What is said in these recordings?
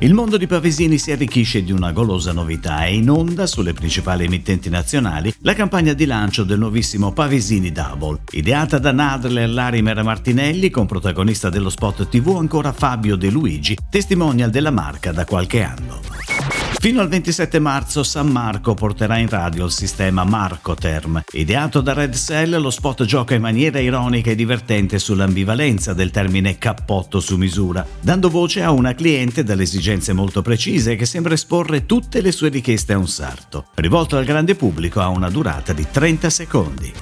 Il mondo di Pavesini si arricchisce di una golosa novità e in onda sulle principali emittenti nazionali la campagna di lancio del nuovissimo Pavesini Double, ideata da Nadler Larimer Martinelli con protagonista dello spot TV ancora Fabio De Luigi, testimonial della marca da qualche anno. Fino al 27 marzo San Marco porterà in radio il sistema Marcoterm. Ideato da Red Cell, lo spot gioca in maniera ironica e divertente sull'ambivalenza del termine cappotto su misura, dando voce a una cliente dalle esigenze molto precise che sembra esporre tutte le sue richieste a un sarto. Rivolto al grande pubblico ha una durata di 30 secondi.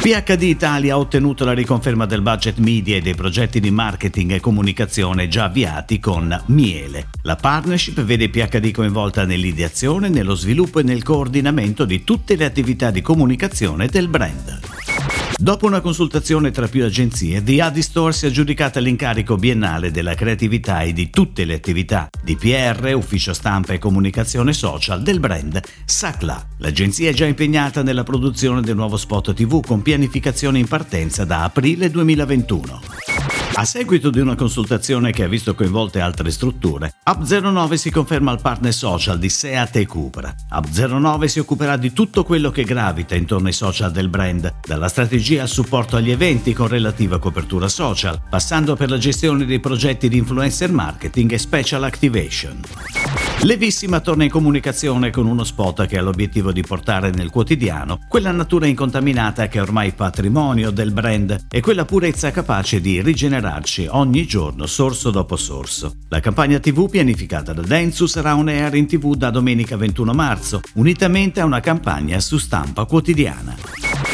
PHD Italia ha ottenuto la riconferma del budget media e dei progetti di marketing e comunicazione già avviati con Miele. La partnership vede PHD coinvolta nell'ideazione, nello sviluppo e nel coordinamento di tutte le attività di comunicazione del brand. Dopo una consultazione tra più agenzie, The Adistore si è aggiudicata l'incarico biennale della creatività e di tutte le attività di PR, ufficio stampa e comunicazione social del brand Sacla. L'agenzia è già impegnata nella produzione del nuovo spot TV con pianificazione in partenza da aprile 2021. A seguito di una consultazione che ha visto coinvolte altre strutture, Up09 si conferma il partner social di Seat e Cupra. Up09 si occuperà di tutto quello che gravita intorno ai social del brand, dalla strategia al supporto agli eventi con relativa copertura social, passando per la gestione dei progetti di influencer marketing e special activation. Levissima torna in comunicazione con uno spot che ha l'obiettivo di portare nel quotidiano quella natura incontaminata che è ormai patrimonio del brand e quella purezza capace di rigenerarci ogni giorno sorso dopo sorso. La campagna TV pianificata da Dentsu sarà un air in TV da domenica 21 marzo, unitamente a una campagna su stampa quotidiana.